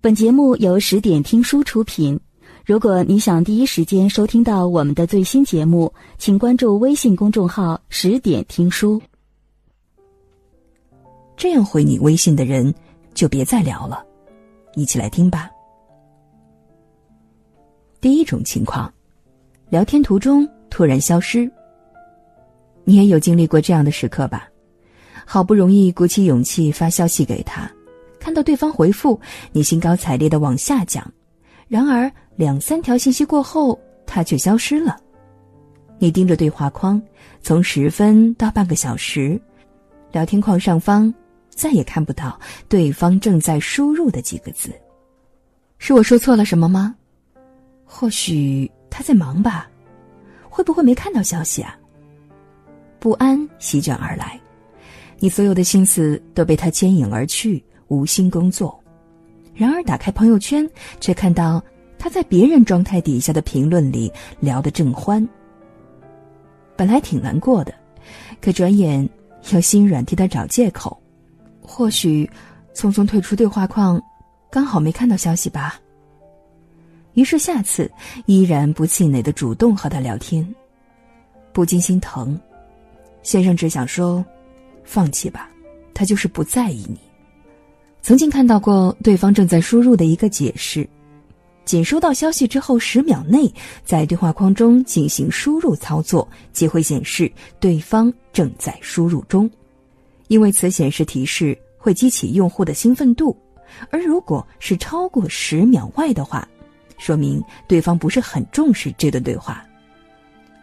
本节目由十点听书出品。如果你想第一时间收听到我们的最新节目，请关注微信公众号“十点听书”。这样回你微信的人，就别再聊了。一起来听吧。第一种情况，聊天途中突然消失。你也有经历过这样的时刻吧？好不容易鼓起勇气发消息给他。看到对方回复，你兴高采烈的往下讲，然而两三条信息过后，他却消失了。你盯着对话框，从十分到半个小时，聊天框上方再也看不到对方正在输入的几个字。是我说错了什么吗？或许他在忙吧？会不会没看到消息啊？不安席卷而来，你所有的心思都被他牵引而去。无心工作，然而打开朋友圈，却看到他在别人状态底下的评论里聊得正欢。本来挺难过的，可转眼又心软替他找借口。或许匆匆退出对话框，刚好没看到消息吧。于是下次依然不气馁的主动和他聊天，不禁心疼。先生只想说，放弃吧，他就是不在意你。曾经看到过对方正在输入的一个解释，仅收到消息之后十秒内，在对话框中进行输入操作，即会显示对方正在输入中，因为此显示提示会激起用户的兴奋度，而如果是超过十秒外的话，说明对方不是很重视这段对话，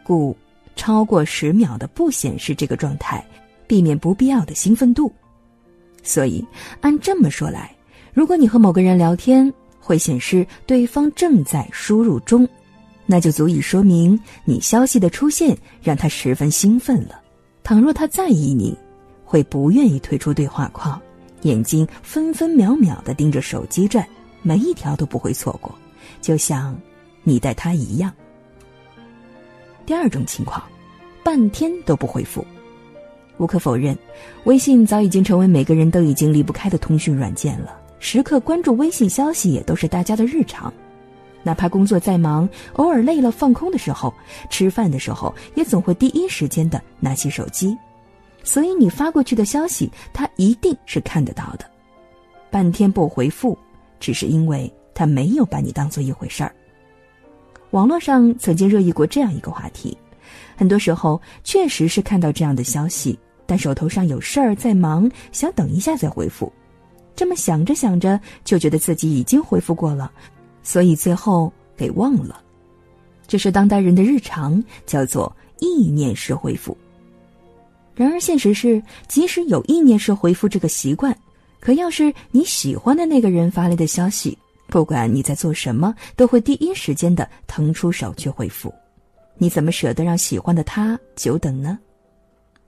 故超过十秒的不显示这个状态，避免不必要的兴奋度。所以，按这么说来，如果你和某个人聊天会显示对方正在输入中，那就足以说明你消息的出现让他十分兴奋了。倘若他在意你，会不愿意退出对话框，眼睛分分秒秒的盯着手机转，每一条都不会错过，就像你待他一样。第二种情况，半天都不回复。无可否认，微信早已经成为每个人都已经离不开的通讯软件了。时刻关注微信消息也都是大家的日常。哪怕工作再忙，偶尔累了放空的时候，吃饭的时候，也总会第一时间的拿起手机。所以你发过去的消息，他一定是看得到的。半天不回复，只是因为他没有把你当做一回事儿。网络上曾经热议过这样一个话题，很多时候确实是看到这样的消息。但手头上有事儿在忙，想等一下再回复。这么想着想着，就觉得自己已经回复过了，所以最后给忘了。这是当代人的日常，叫做意念式回复。然而现实是，即使有意念式回复这个习惯，可要是你喜欢的那个人发来的消息，不管你在做什么，都会第一时间的腾出手去回复。你怎么舍得让喜欢的他久等呢？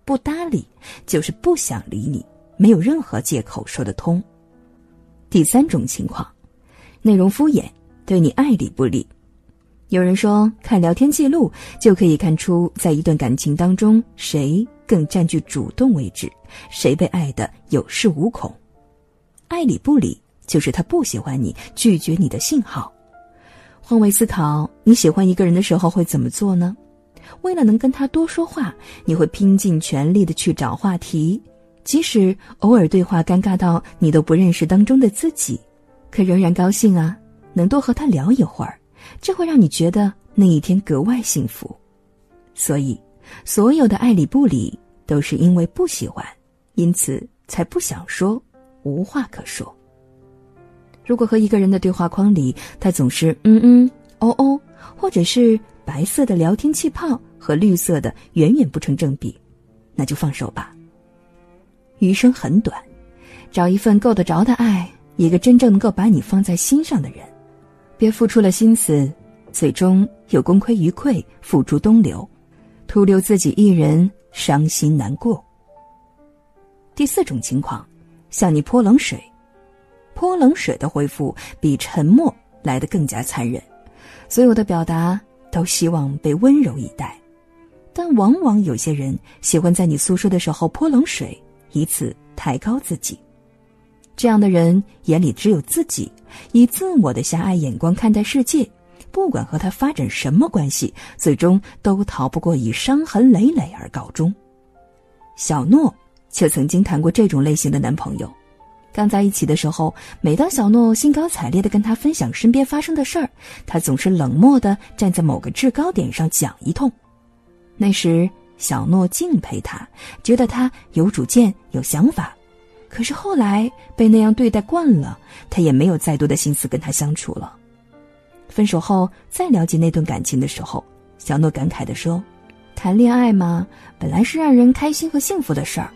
不搭理，就是不想理你，没有任何借口说得通。第三种情况，内容敷衍，对你爱理不理。有人说，看聊天记录就可以看出，在一段感情当中，谁更占据主动位置，谁被爱的有恃无恐。爱理不理，就是他不喜欢你，拒绝你的信号。换位思考，你喜欢一个人的时候会怎么做呢？为了能跟他多说话，你会拼尽全力的去找话题，即使偶尔对话尴尬到你都不认识当中的自己，可仍然高兴啊，能多和他聊一会儿，这会让你觉得那一天格外幸福。所以，所有的爱理不理都是因为不喜欢，因此才不想说，无话可说。如果和一个人的对话框里，他总是嗯嗯哦哦，或者是。白色的聊天气泡和绿色的远远不成正比，那就放手吧。余生很短，找一份够得着的爱，一个真正能够把你放在心上的人，别付出了心思，最终又功亏一篑，付诸东流，徒留自己一人伤心难过。第四种情况，向你泼冷水，泼冷水的回复比沉默来得更加残忍，所有的表达。都希望被温柔以待，但往往有些人喜欢在你诉说的时候泼冷水，以此抬高自己。这样的人眼里只有自己，以自我的狭隘眼光看待世界，不管和他发展什么关系，最终都逃不过以伤痕累累而告终。小诺却曾经谈过这种类型的男朋友。刚在一起的时候，每当小诺兴高采烈的跟他分享身边发生的事儿，他总是冷漠的站在某个制高点上讲一通。那时，小诺敬佩他，觉得他有主见、有想法。可是后来被那样对待惯了，他也没有再多的心思跟他相处了。分手后再了解那段感情的时候，小诺感慨地说：“谈恋爱嘛，本来是让人开心和幸福的事儿，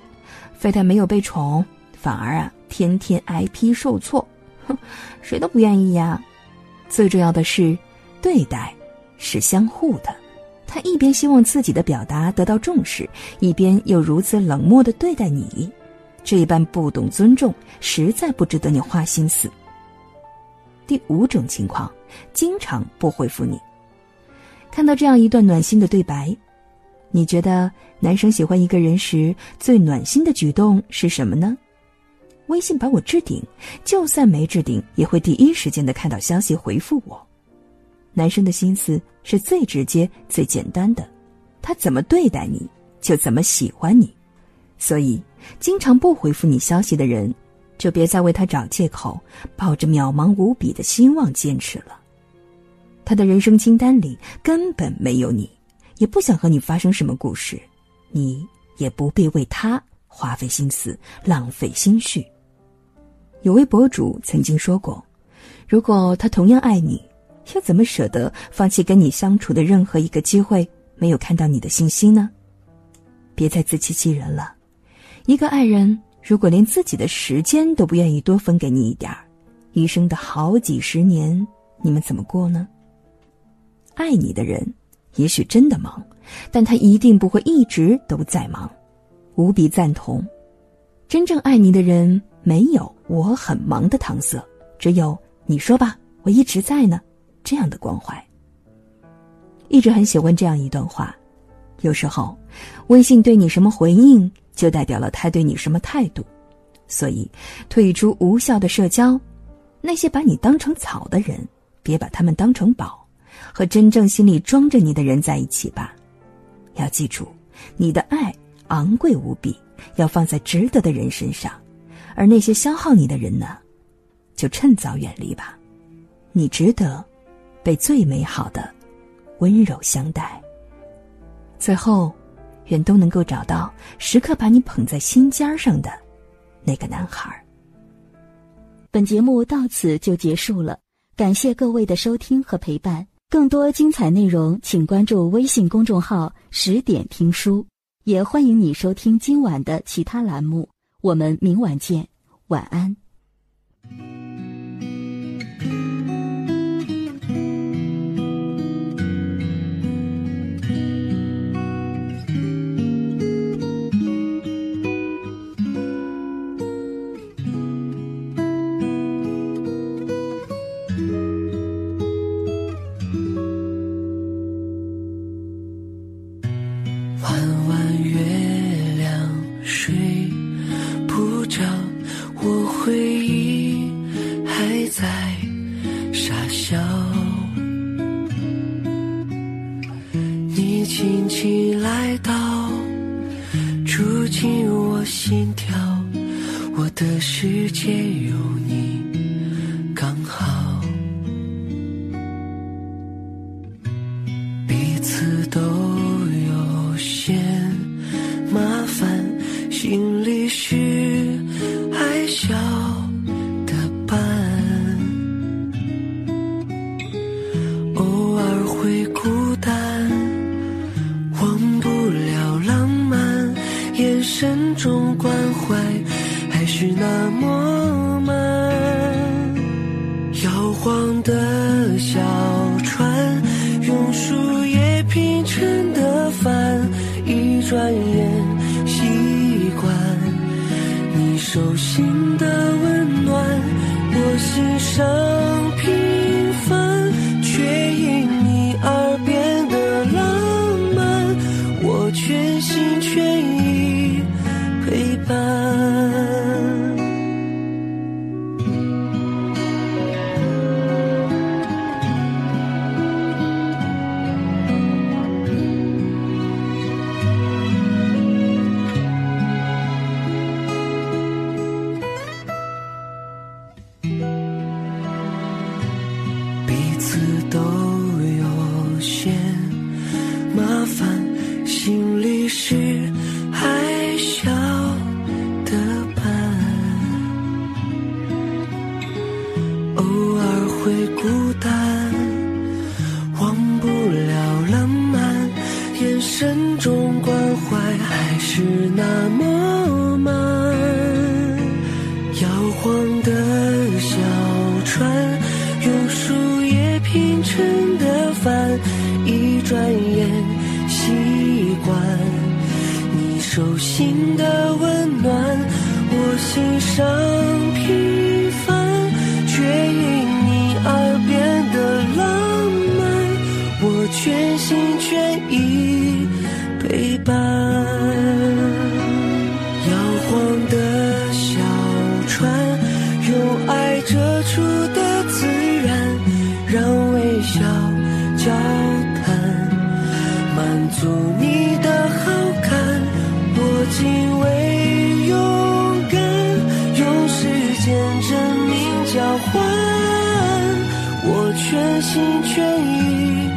非但没有被宠，反而啊。”天天挨批受挫，哼，谁都不愿意呀。最重要的是，对待是相互的。他一边希望自己的表达得到重视，一边又如此冷漠的对待你，这一般不懂尊重，实在不值得你花心思。第五种情况，经常不回复你。看到这样一段暖心的对白，你觉得男生喜欢一个人时最暖心的举动是什么呢？微信把我置顶，就算没置顶，也会第一时间的看到消息回复我。男生的心思是最直接、最简单的，他怎么对待你，就怎么喜欢你。所以，经常不回复你消息的人，就别再为他找借口，抱着渺茫无比的希望坚持了。他的人生清单里根本没有你，也不想和你发生什么故事，你也不必为他花费心思、浪费心绪。有位博主曾经说过：“如果他同样爱你，又怎么舍得放弃跟你相处的任何一个机会？没有看到你的信息呢？别再自欺欺人了。一个爱人如果连自己的时间都不愿意多分给你一点儿，一生的好几十年，你们怎么过呢？爱你的人也许真的忙，但他一定不会一直都在忙。无比赞同，真正爱你的人。”没有我很忙的搪塞，只有你说吧，我一直在呢，这样的关怀。一直很喜欢这样一段话：有时候，微信对你什么回应，就代表了他对你什么态度。所以，退出无效的社交，那些把你当成草的人，别把他们当成宝，和真正心里装着你的人在一起吧。要记住，你的爱昂贵无比，要放在值得的人身上。而那些消耗你的人呢，就趁早远离吧。你值得被最美好的温柔相待。最后，愿都能够找到时刻把你捧在心尖上的那个男孩。本节目到此就结束了，感谢各位的收听和陪伴。更多精彩内容，请关注微信公众号“十点听书”，也欢迎你收听今晚的其他栏目。我们明晚见，晚安。笑。你轻轻来到住进我心跳我的世界有你刚好。彼此都有些麻烦心里事的小船，用树叶拼成的帆，一转眼，习惯你手心的温暖，我心上。心的温暖我心生平凡却因你而变得浪漫我全心全意陪伴。心却已